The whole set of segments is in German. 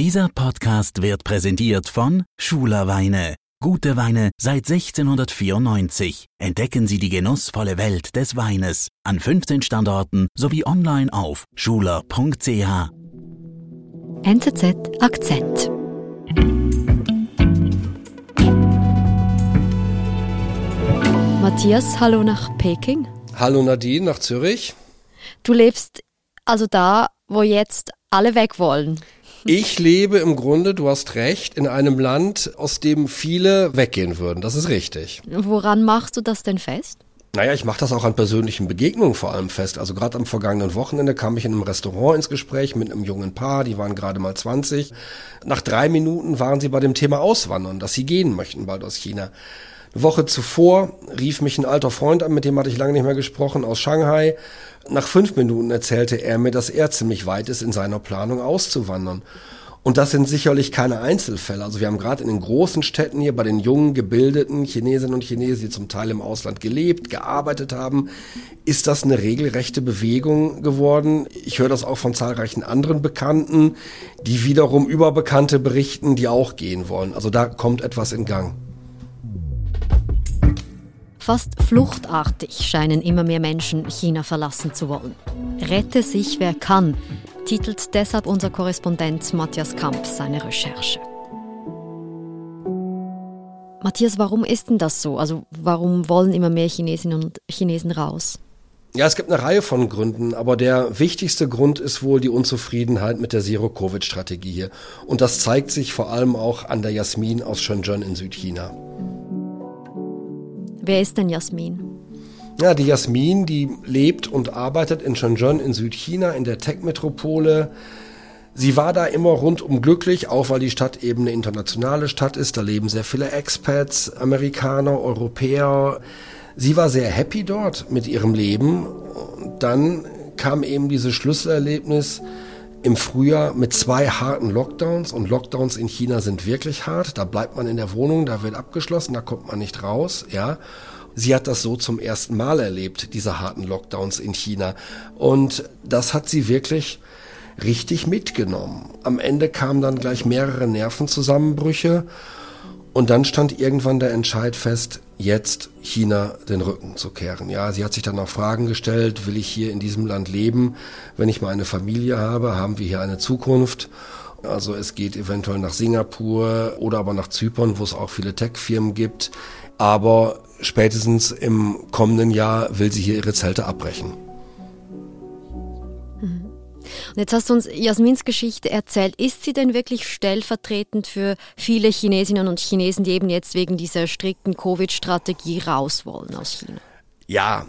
Dieser Podcast wird präsentiert von Schuler Weine. Gute Weine seit 1694. Entdecken Sie die genussvolle Welt des Weines an 15 Standorten sowie online auf schuler.ch. NZZ Akzent. Matthias, hallo nach Peking. Hallo Nadine nach Zürich. Du lebst also da, wo jetzt alle weg wollen. Ich lebe im Grunde, du hast recht, in einem Land, aus dem viele weggehen würden. Das ist richtig. Woran machst du das denn fest? Naja, ich mache das auch an persönlichen Begegnungen vor allem fest. Also gerade am vergangenen Wochenende kam ich in einem Restaurant ins Gespräch mit einem jungen Paar, die waren gerade mal 20. Nach drei Minuten waren sie bei dem Thema Auswandern, dass sie gehen möchten bald aus China. Woche zuvor rief mich ein alter Freund an, mit dem hatte ich lange nicht mehr gesprochen, aus Shanghai. Nach fünf Minuten erzählte er mir, dass er ziemlich weit ist in seiner Planung auszuwandern. Und das sind sicherlich keine Einzelfälle. Also wir haben gerade in den großen Städten hier bei den jungen, gebildeten Chinesinnen und Chinesen, die zum Teil im Ausland gelebt, gearbeitet haben, ist das eine regelrechte Bewegung geworden. Ich höre das auch von zahlreichen anderen Bekannten, die wiederum über Bekannte berichten, die auch gehen wollen. Also da kommt etwas in Gang. Fast fluchtartig scheinen immer mehr Menschen China verlassen zu wollen. Rette sich, wer kann, titelt deshalb unser Korrespondent Matthias Kamp seine Recherche. Matthias, warum ist denn das so? Also warum wollen immer mehr Chinesinnen und Chinesen raus? Ja, es gibt eine Reihe von Gründen, aber der wichtigste Grund ist wohl die Unzufriedenheit mit der Zero-Covid-Strategie hier. Und das zeigt sich vor allem auch an der Jasmin aus Shenzhen in Südchina. Wer ist denn Jasmin? Ja, die Jasmin, die lebt und arbeitet in Shenzhen in Südchina, in der Tech-Metropole. Sie war da immer rundum glücklich, auch weil die Stadt eben eine internationale Stadt ist. Da leben sehr viele Expats, Amerikaner, Europäer. Sie war sehr happy dort mit ihrem Leben. Und dann kam eben dieses Schlüsselerlebnis im Frühjahr mit zwei harten Lockdowns. Und Lockdowns in China sind wirklich hart. Da bleibt man in der Wohnung, da wird abgeschlossen, da kommt man nicht raus, ja. Sie hat das so zum ersten Mal erlebt, diese harten Lockdowns in China. Und das hat sie wirklich richtig mitgenommen. Am Ende kamen dann gleich mehrere Nervenzusammenbrüche. Und dann stand irgendwann der Entscheid fest, jetzt China den Rücken zu kehren. Ja, sie hat sich dann auch Fragen gestellt, will ich hier in diesem Land leben, wenn ich mal eine Familie habe, haben wir hier eine Zukunft? Also es geht eventuell nach Singapur oder aber nach Zypern, wo es auch viele Tech-Firmen gibt. Aber spätestens im kommenden Jahr will sie hier ihre Zelte abbrechen. Und jetzt hast du uns Jasmins Geschichte erzählt. Ist sie denn wirklich stellvertretend für viele Chinesinnen und Chinesen, die eben jetzt wegen dieser strikten Covid-Strategie raus wollen aus China? Ja,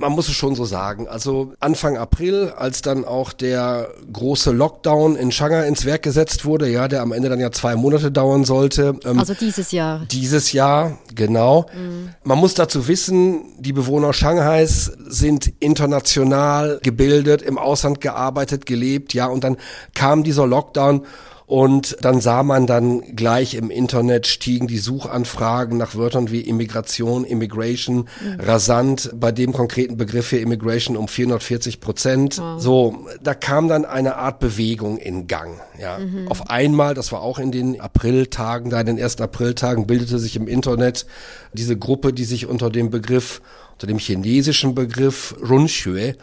man muss es schon so sagen. Also Anfang April, als dann auch der große Lockdown in Shanghai ins Werk gesetzt wurde, ja, der am Ende dann ja zwei Monate dauern sollte. Ähm, also dieses Jahr. Dieses Jahr, genau. Mhm. Man muss dazu wissen, die Bewohner Shanghais sind international gebildet, im Ausland gearbeitet, gelebt, ja, und dann kam dieser Lockdown und dann sah man dann gleich im Internet stiegen die Suchanfragen nach Wörtern wie Immigration, Immigration mhm. rasant. Bei dem konkreten Begriff hier Immigration um 440 Prozent. Wow. So, da kam dann eine Art Bewegung in Gang. Ja, mhm. auf einmal, das war auch in den Apriltagen, da in den ersten Apriltagen bildete sich im Internet diese Gruppe, die sich unter dem Begriff, unter dem chinesischen Begriff Runxue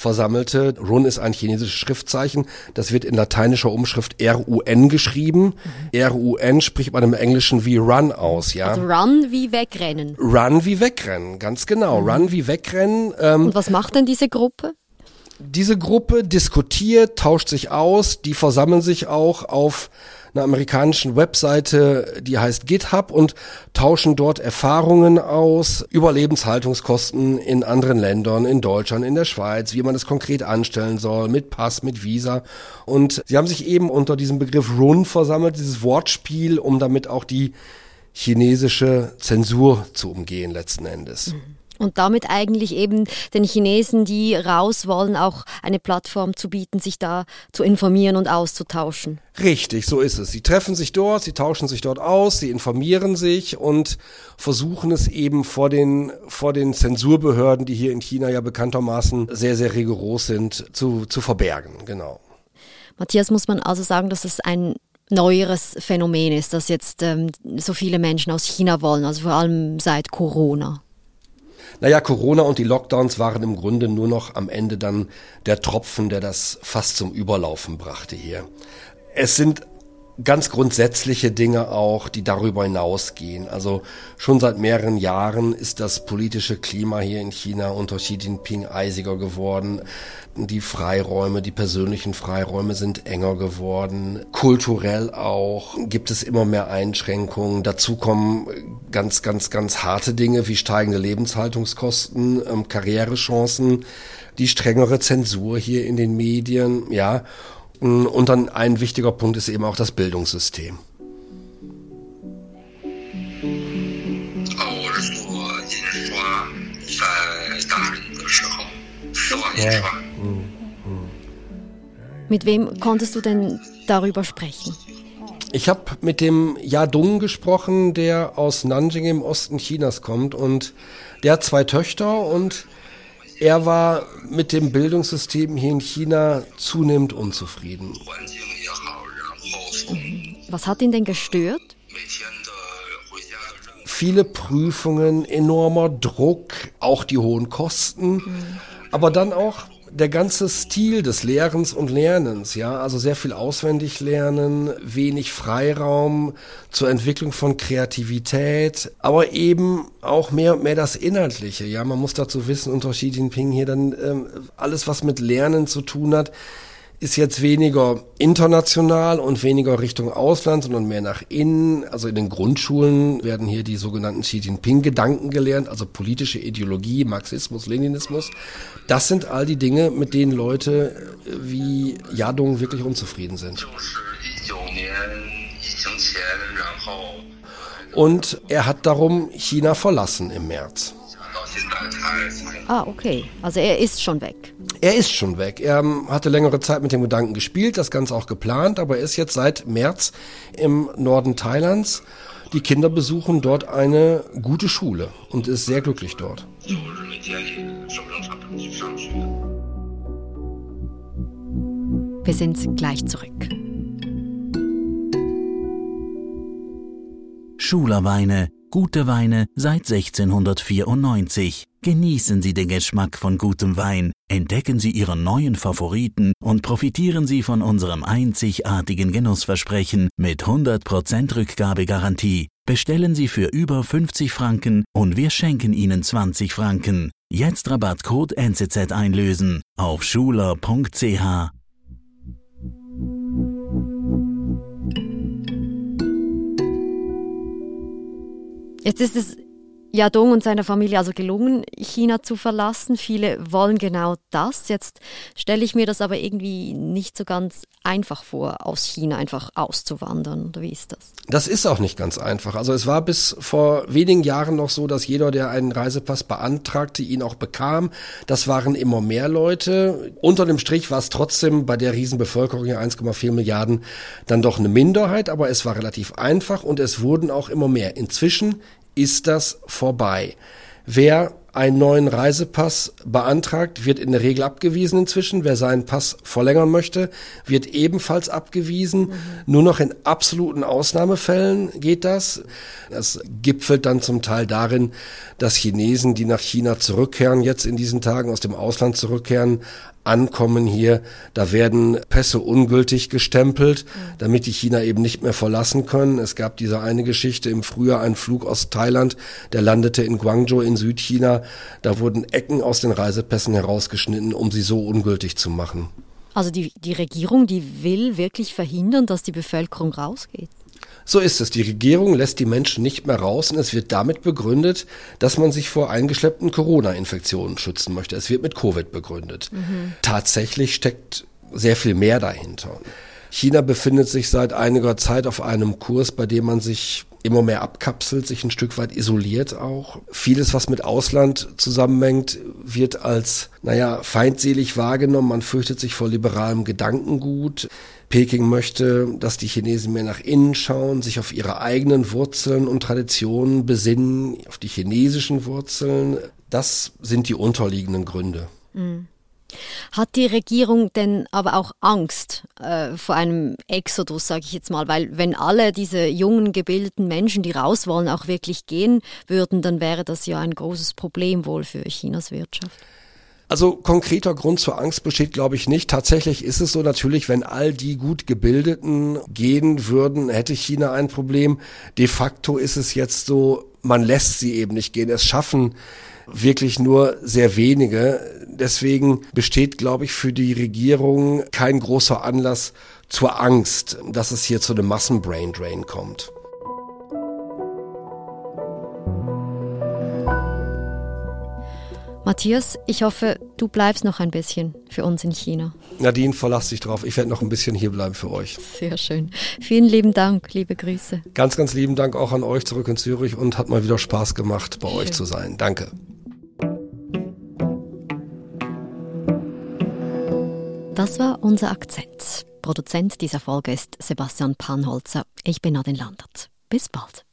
versammelte. Run ist ein chinesisches Schriftzeichen. Das wird in lateinischer Umschrift R-U-N geschrieben. Mhm. R-U-N spricht man im Englischen wie Run aus, ja. Also Run wie wegrennen. Run wie wegrennen, ganz genau. Mhm. Run wie wegrennen. Ähm, Und was macht denn diese Gruppe? Diese Gruppe diskutiert, tauscht sich aus, die versammeln sich auch auf einer amerikanischen Webseite, die heißt GitHub und tauschen dort Erfahrungen aus über Lebenshaltungskosten in anderen Ländern, in Deutschland, in der Schweiz, wie man das konkret anstellen soll, mit Pass, mit Visa. Und sie haben sich eben unter diesem Begriff Run versammelt, dieses Wortspiel, um damit auch die chinesische Zensur zu umgehen letzten Endes. Mhm und damit eigentlich eben den Chinesen, die raus wollen, auch eine Plattform zu bieten, sich da zu informieren und auszutauschen. Richtig, so ist es. Sie treffen sich dort, sie tauschen sich dort aus, sie informieren sich und versuchen es eben vor den, vor den Zensurbehörden, die hier in China ja bekanntermaßen sehr, sehr rigoros sind, zu, zu verbergen. Genau. Matthias, muss man also sagen, dass es ein neueres Phänomen ist, dass jetzt ähm, so viele Menschen aus China wollen, also vor allem seit Corona? Naja, Corona und die Lockdowns waren im Grunde nur noch am Ende dann der Tropfen, der das fast zum Überlaufen brachte hier. Es sind ganz grundsätzliche Dinge auch, die darüber hinausgehen. Also schon seit mehreren Jahren ist das politische Klima hier in China unter Xi Jinping eisiger geworden. Die Freiräume, die persönlichen Freiräume sind enger geworden. Kulturell auch gibt es immer mehr Einschränkungen. Dazu kommen ganz, ganz, ganz harte Dinge wie steigende Lebenshaltungskosten, ähm, Karrierechancen, die strengere Zensur hier in den Medien, ja. Und dann ein wichtiger Punkt ist eben auch das Bildungssystem. Ja. Mit wem konntest du denn darüber sprechen? Ich habe mit dem Yadong gesprochen, der aus Nanjing im Osten Chinas kommt und der hat zwei Töchter und er war mit dem Bildungssystem hier in China zunehmend unzufrieden. Was hat ihn denn gestört? Viele Prüfungen, enormer Druck, auch die hohen Kosten, aber dann auch der ganze Stil des Lehrens und Lernens, ja, also sehr viel auswendig lernen, wenig Freiraum zur Entwicklung von Kreativität, aber eben auch mehr und mehr das Inhaltliche, ja, man muss dazu wissen, unter Xi Jinping hier dann ähm, alles, was mit Lernen zu tun hat, ist jetzt weniger international und weniger Richtung Ausland, sondern mehr nach innen. Also in den Grundschulen werden hier die sogenannten Xi Jinping-Gedanken gelernt, also politische Ideologie, Marxismus, Leninismus. Das sind all die Dinge, mit denen Leute wie Yadong wirklich unzufrieden sind. Und er hat darum China verlassen im März. Ah, okay. Also er ist schon weg. Er ist schon weg. Er ähm, hatte längere Zeit mit dem Gedanken gespielt, das Ganze auch geplant, aber er ist jetzt seit März im Norden Thailands. Die Kinder besuchen dort eine gute Schule und ist sehr glücklich dort. Wir sind gleich zurück. Schulerweine, gute Weine seit 1694. Genießen Sie den Geschmack von gutem Wein, entdecken Sie Ihren neuen Favoriten und profitieren Sie von unserem einzigartigen Genussversprechen mit 100% Rückgabegarantie. Bestellen Sie für über 50 Franken und wir schenken Ihnen 20 Franken. Jetzt Rabattcode NCZ einlösen auf schuler.ch. Jetzt ist es Yadong und seiner Familie also gelungen, China zu verlassen. Viele wollen genau das. Jetzt stelle ich mir das aber irgendwie nicht so ganz einfach vor, aus China einfach auszuwandern. Oder wie ist das? Das ist auch nicht ganz einfach. Also es war bis vor wenigen Jahren noch so, dass jeder, der einen Reisepass beantragte, ihn auch bekam. Das waren immer mehr Leute. Unter dem Strich war es trotzdem bei der Riesenbevölkerung hier 1,4 Milliarden dann doch eine Minderheit, aber es war relativ einfach und es wurden auch immer mehr. Inzwischen ist das vorbei. Wer einen neuen Reisepass beantragt, wird in der Regel abgewiesen inzwischen. Wer seinen Pass verlängern möchte, wird ebenfalls abgewiesen. Mhm. Nur noch in absoluten Ausnahmefällen geht das. Das gipfelt dann zum Teil darin, dass Chinesen, die nach China zurückkehren, jetzt in diesen Tagen aus dem Ausland zurückkehren, ankommen hier, da werden Pässe ungültig gestempelt, damit die China eben nicht mehr verlassen können. Es gab diese eine Geschichte im Frühjahr, ein Flug aus Thailand, der landete in Guangzhou in Südchina. Da wurden Ecken aus den Reisepässen herausgeschnitten, um sie so ungültig zu machen. Also die, die Regierung, die will wirklich verhindern, dass die Bevölkerung rausgeht. So ist es. Die Regierung lässt die Menschen nicht mehr raus und es wird damit begründet, dass man sich vor eingeschleppten Corona-Infektionen schützen möchte. Es wird mit Covid begründet. Mhm. Tatsächlich steckt sehr viel mehr dahinter. China befindet sich seit einiger Zeit auf einem Kurs, bei dem man sich immer mehr abkapselt, sich ein Stück weit isoliert auch. Vieles, was mit Ausland zusammenhängt, wird als, naja, feindselig wahrgenommen. Man fürchtet sich vor liberalem Gedankengut. Peking möchte, dass die Chinesen mehr nach innen schauen, sich auf ihre eigenen Wurzeln und Traditionen besinnen, auf die chinesischen Wurzeln. Das sind die unterliegenden Gründe. Mhm. Hat die Regierung denn aber auch Angst äh, vor einem Exodus, sage ich jetzt mal? Weil wenn alle diese jungen, gebildeten Menschen, die raus wollen, auch wirklich gehen würden, dann wäre das ja ein großes Problem wohl für Chinas Wirtschaft. Also konkreter Grund zur Angst besteht, glaube ich, nicht. Tatsächlich ist es so natürlich, wenn all die gut gebildeten gehen würden, hätte China ein Problem. De facto ist es jetzt so, man lässt sie eben nicht gehen. Es schaffen wirklich nur sehr wenige. Deswegen besteht, glaube ich, für die Regierung kein großer Anlass zur Angst, dass es hier zu einem Massenbraindrain kommt. Matthias, ich hoffe, du bleibst noch ein bisschen für uns in China. Nadine, verlass dich drauf. Ich werde noch ein bisschen hier bleiben für euch. Sehr schön. Vielen lieben Dank, liebe Grüße. Ganz, ganz lieben Dank auch an euch zurück in Zürich und hat mal wieder Spaß gemacht, bei schön. euch zu sein. Danke. Das war unser Akzent. Produzent dieser Folge ist Sebastian Panholzer. Ich bin Nadine Landert. Bis bald.